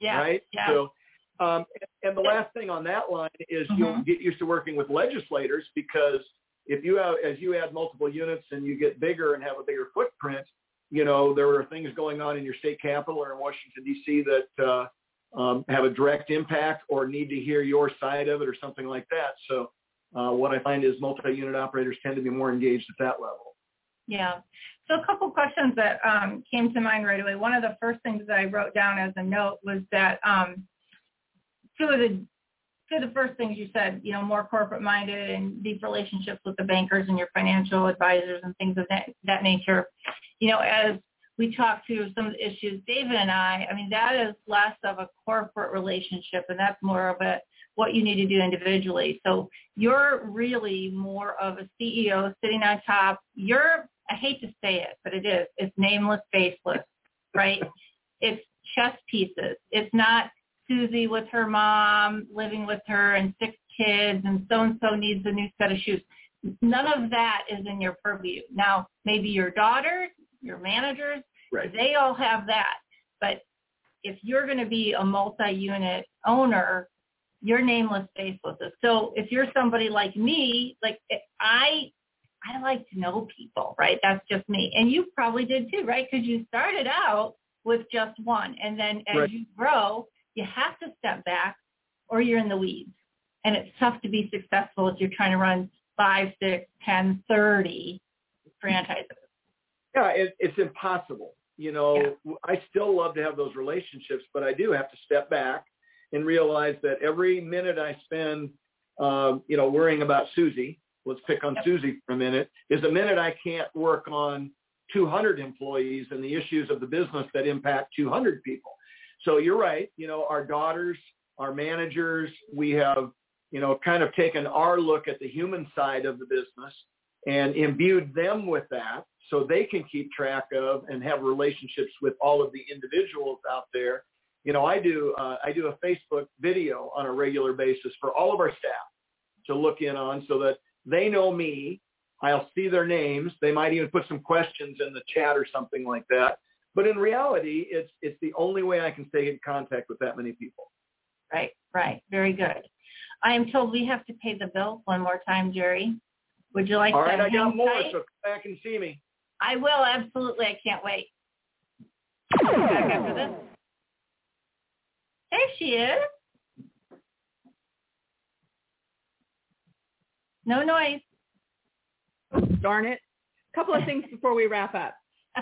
Yeah. right? Yeah. So, um, and the last thing on that line is you'll Mhm. get used to working with legislators because if you have, as you add multiple units and you get bigger and have a bigger footprint, you know, there are things going on in your state capital or in Washington D.C. that uh, um, have a direct impact or need to hear your side of it or something like that. So uh, what I find is multi-unit operators tend to be more engaged at that level. Yeah. So a couple questions that um, came to mind right away. One of the first things that I wrote down as a note was that um, two of the two of the first things you said, you know, more corporate minded and deep relationships with the bankers and your financial advisors and things of that, that nature. You know, as we talk to some of the issues, David and I, I mean, that is less of a corporate relationship and that's more of a what you need to do individually. So you're really more of a CEO sitting on top. You're, I hate to say it, but it is. It's nameless, faceless, right? it's chess pieces. It's not Susie with her mom living with her and six kids and so-and-so needs a new set of shoes. None of that is in your purview. Now, maybe your daughters, your managers, Right. they all have that. But if you're going to be a multi-unit owner, you're nameless, faceless. So if you're somebody like me, like I, I like to know people, right? That's just me. And you probably did too, right? Because you started out with just one. And then as Right. you grow, you have to step back or you're in the weeds. And it's tough to be successful if you're trying to run five, six, ten, thirty franchises. Yeah, it, it's impossible. You know, I still love to have those relationships, but I do have to step back and realize that every minute I spend, um, you know, worrying about Susie, let's pick on. Susie for a minute, is a minute I can't work on 200 employees and the issues of the business that impact 200 people. So you're right. You know, our daughters, our managers, we have, you know, kind of taken our look at the human side of the business and imbued them with that so they can keep track of and have relationships with all of the individuals out there. You know, I do uh, I do a Facebook video on a regular basis for all of our staff to look in on so that they know me. I'll see their names. They might even put some questions in the chat or something like that. But in reality, it's it's the only way I can stay in contact with that many people. Right, right. Very good. I am told we have to pay the bill one more time, Jerry. Would you like All to right, I got more, tight? so come back and see me. I will, absolutely. I can't wait. Back after this. There she is. No noise. Darn it. A couple of things before we wrap up.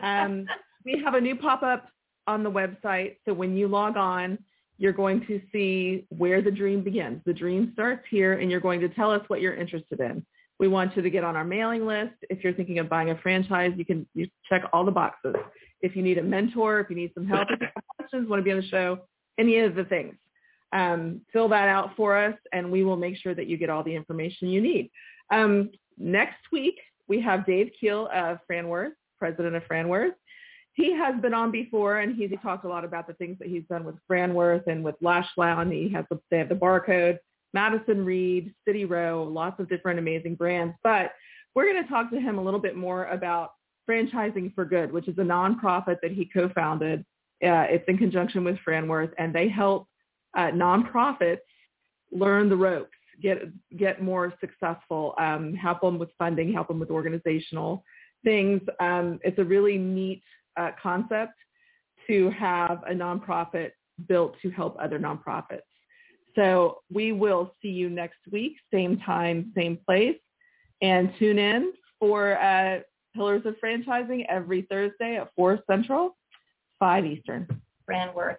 Um, we have a new pop-up on the website. So when you log on, you're going to see where the dream begins. The dream starts here and you're going to tell us what you're interested in. We want you to get on our mailing list. If you're thinking of buying a franchise, you can you check all the boxes. If you need a mentor, if you need some help, if you have questions, want to be on the show, any of the things. Um, fill that out for us and we will make sure that you get all the information you need. Um, next week, we have Dave Keel of Franworth, president of Franworth. He has been on before, and he's talked a lot about the things that he's done with Franworth and with Lash Lounge. He has the, they have the barcode, Madison Reed, City Row, lots of different amazing brands. But we're going to talk to him a little bit more about Franchising for Good, which is a nonprofit that he co-founded. Uh, it's in conjunction with Franworth, and they help uh, nonprofits learn the ropes, get get more successful, um, help them with funding, help them with organizational things. Um, it's a really neat uh, concept to have a nonprofit built to help other nonprofits. So we will see you next week, same time, same place, and tune in for uh, Pillars of Franchising every Thursday at 4 Central, 5 Eastern. Brandworth.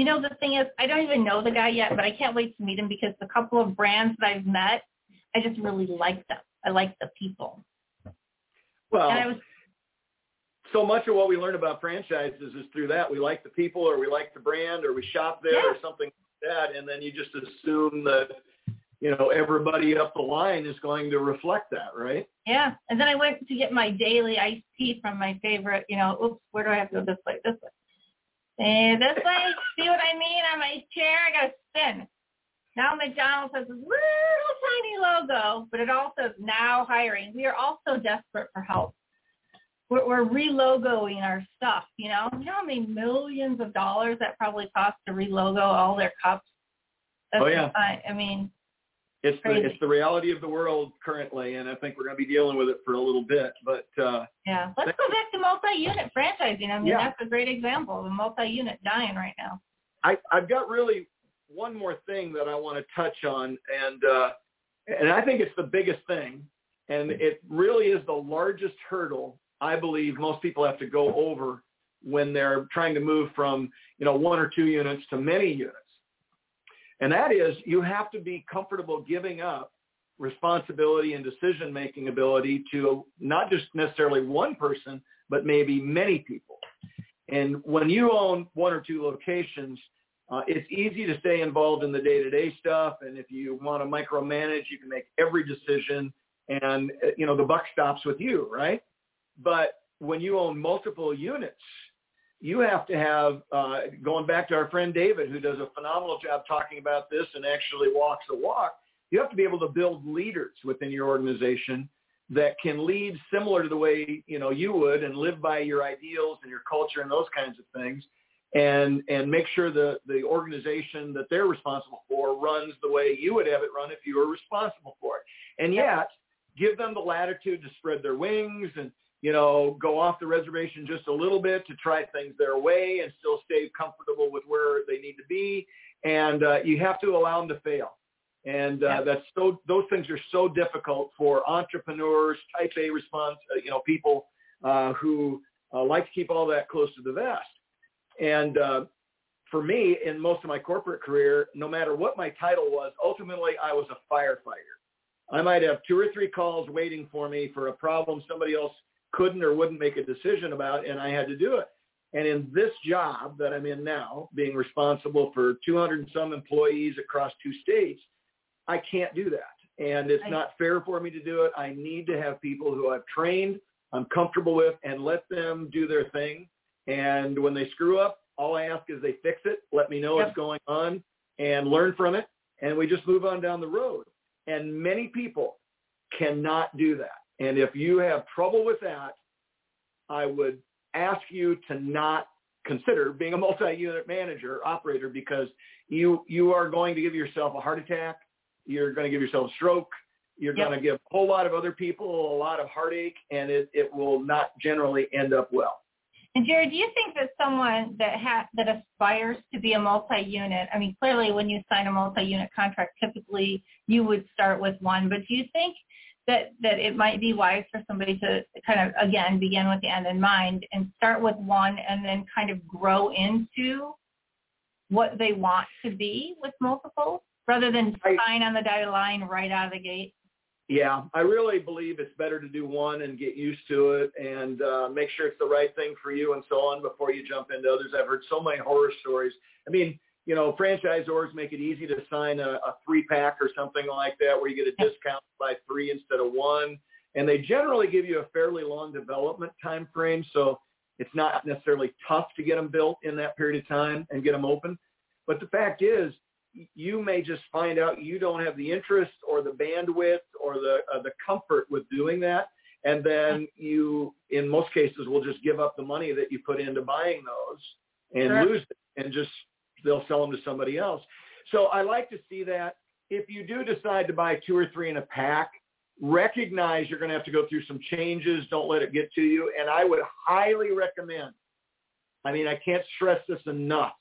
You know, the thing is, I don't even know the guy yet, but I can't wait to meet him because the couple of brands that I've met, I just really like them. I like the people. Well, And I was, so much of what we learn about franchises is through that. We like the people or we like the brand or we shop there or something like that. And then you just assume that, you know, everybody up the line is going to reflect that, right? yeah. And then I went to get my daily iced tea from my favorite, you know, oops, where do I have to go this way? This way. Eh, this way. See what I mean on my chair? I got to spin. Now McDonald's has this little tiny logo, but it also is now hiring. We are also desperate for help. We're, we're relogoing our stuff. You know, you know how many millions of dollars that probably costs to relogo all their cups. That's Oh, yeah. not- I mean, It's the it's the reality of the world currently, and I think we're going to be dealing with it for a little bit. But uh, yeah. Let's go back to multi-unit franchising. I mean, Yeah. that's a great example of a multi-unit dying right now. I, I've got really one more thing that I want to touch on, and uh, and I think it's the biggest thing, and it really is the largest hurdle I believe most people have to go over when they're trying to move from you know one or two units to many units, and that is you have to be comfortable giving up responsibility and decision making ability to not just necessarily one person, but maybe many people. And when you own one or two locations, uh, it's easy to stay involved in the day-to-day stuff. And if you want to micromanage, you can make every decision and, uh, you know, the buck stops with you, right? But when you own multiple units, you have to have, uh, going back to our friend David, who does a phenomenal job talking about this and actually walks the walk, you have to be able to build leaders within your organization that can lead similar to the way, you know, you would and live by your ideals and your culture and those kinds of things and and make sure the the organization that they're responsible for runs the way you would have it run if you were responsible for it. And yet, give them the latitude to spread their wings and you know go off the reservation just a little bit to try things their way and still stay comfortable with where they need to be. And uh, you have to allow them to fail. And uh, Yep. that's so those things are so difficult for entrepreneurs, type A response, uh, you know, people uh, who uh, like to keep all that close to the vest. And uh, for me, in most of my corporate career, no matter what my title was, ultimately I was a firefighter. I might have two or three calls waiting for me for a problem somebody else couldn't or wouldn't make a decision about, and I had to do it. And in this job that I'm in now, being responsible for 200 and some employees across two states, I can't do that. And it's not fair for me to do it. I need to have people who I've trained, I'm comfortable with, and let them do their thing. And when they screw up, all I ask is they fix it, let me know Yep. what's going on, and learn from it, and we just move on down the road. And many people cannot do that. And if you have trouble with that, I would ask you to not consider being a multi-unit manager operator because you you are going to give yourself a heart attack. You're going to give yourself a stroke. You're Yep. going to give a whole lot of other people a lot of heartache, and it, it will not generally end up well. And Jared, do you think that someone that ha- that aspires to be a multi-unit, I mean, clearly when you sign a multi-unit contract, typically you would start with one, but do you think that that it might be wise for somebody to kind of again begin with the end in mind and start with one and then kind of grow into what they want to be with multiple rather than I- sign on the dotted line right out of the gate? Yeah, I really believe it's better to do one and get used to it and uh, make sure it's the right thing for you and so on before you jump into others. I've heard so many horror stories. I mean, you know, franchisors make it easy to sign a, a three pack or something like that where you get a discount by three instead of one. And they generally give you a fairly long development time frame. So it's not necessarily tough to get them built in that period of time and get them open. But the fact is, you may just find out you don't have the interest or the bandwidth or the uh, the comfort with doing that, and then you, in most cases, will just give up the money that you put into buying those and Sure. lose it, and just they'll sell them to somebody else. So I like to see that. If you do decide to buy two or three in a pack, recognize you're going to have to go through some changes. Don't let it get to you. And I would highly recommend. I mean, I can't stress this enough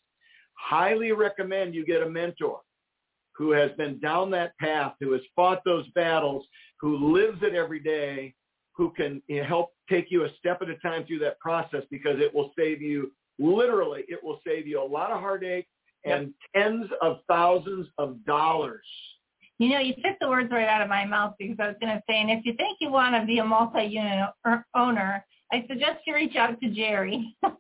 highly recommend you get a mentor who has been down that path, who has fought those battles, who lives it every day, who can help take you a step at a time through that process because it will save you, literally, it will save you a lot of heartache and tens of thousands of dollars. You know, you took the words right out of my mouth because I was going to say, and if you think you want to be a multi-unit owner, I suggest you reach out to Jerry. Hit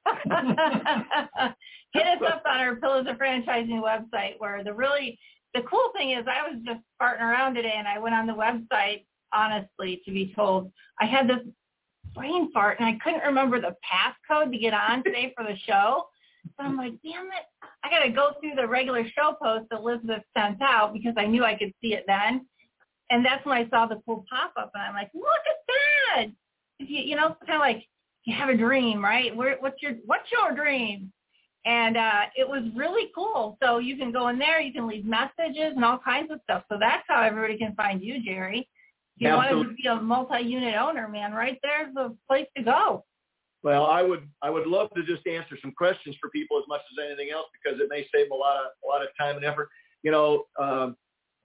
us up on our Pillars of Franchising website where the really, the cool thing is I was just farting around today and I went on the website, honestly, to be told. I had this brain fart and I couldn't remember the passcode to get on today for the show. So I'm like, damn it. I got to go through the regular show post that Elizabeth sent out because I knew I could see it then. And that's when I saw the cool pop-up and I'm like, look at that. You, you know, kind of like you have a dream, right? Where, what's your, what's your dream? And uh, it was really cool. So you can go in there, you can leave messages and all kinds of stuff. So that's how everybody can find you, Jerry. You Absolutely. wanted to be a multi-unit owner, man, right there's the place to go. Well, I would I would love to just answer some questions for people as much as anything else because it may save them a lot of a lot of time and effort. You know, um,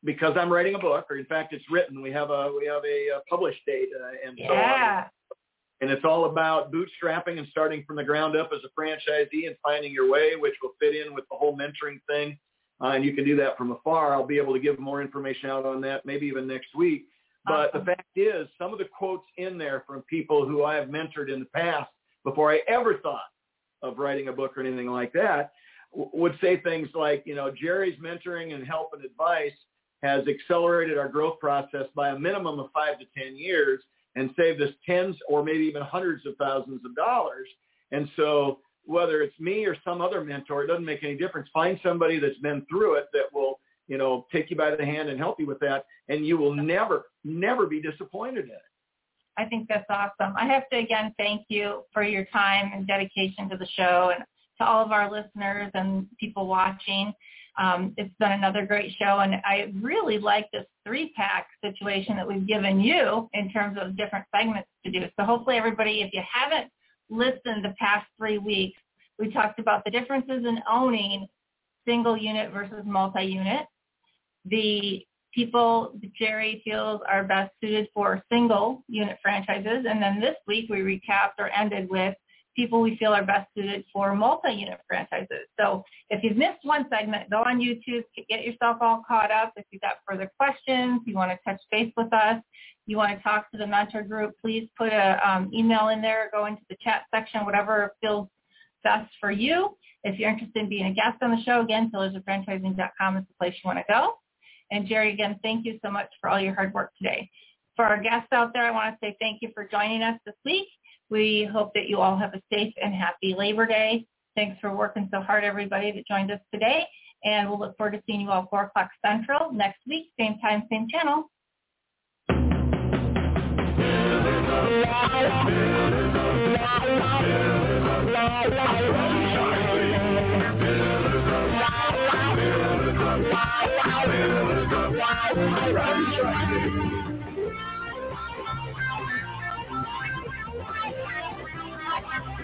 because I'm writing a book, or in fact, it's written. We have a we have a, uh published date uh, and so on. Yeah. And it's all about bootstrapping and starting from the ground up as a franchisee and finding your way, which will fit in with the whole mentoring thing. Uh, and you can do that from afar. I'll be able to give more information out on that maybe even next week. But Awesome. the fact is, some of the quotes in there from people who I have mentored in the past before I ever thought of writing a book or anything like that w- would say things like, you know, Jerry's mentoring and help and advice has accelerated our growth process by a minimum of five to 10 years and saved us tens or maybe even hundreds of thousands of dollars. And so whether it's me or some other mentor, it doesn't make any difference. Find somebody that's been through it that will, you know, take you by the hand and help you with that. And you will never, never be disappointed in it. I think that's awesome. I have to again thank you for your time and dedication to the show and to all of our listeners and people watching. Um, it's been another great show, and I really like this three-pack situation that we've given you in terms of different segments to do. So hopefully everybody, if you haven't listened the past three weeks, we talked about the differences in owning single unit versus multi-unit, the people Jerry feels are best suited for single unit franchises. And then this week we recapped or ended with people we feel are best suited for multi-unit franchises. So if you've missed one segment, go on YouTube, get yourself all caught up. If you've got further questions, you want to touch base with us, you want to talk to the mentor group, please put an um, email in there, go into the chat section, whatever feels best for you. If you're interested in being a guest on the show, again, pillarsoffranchising.com is the place you want to go. And Jerry, again, thank you so much for all your hard work today. For our guests out there, I want to say thank you for joining us this week. We hope that you all have a safe and happy Labor Day. Thanks for working so hard, everybody that joined us today. And we'll look forward to seeing you all 4 o'clock Central next week, same time, same channel.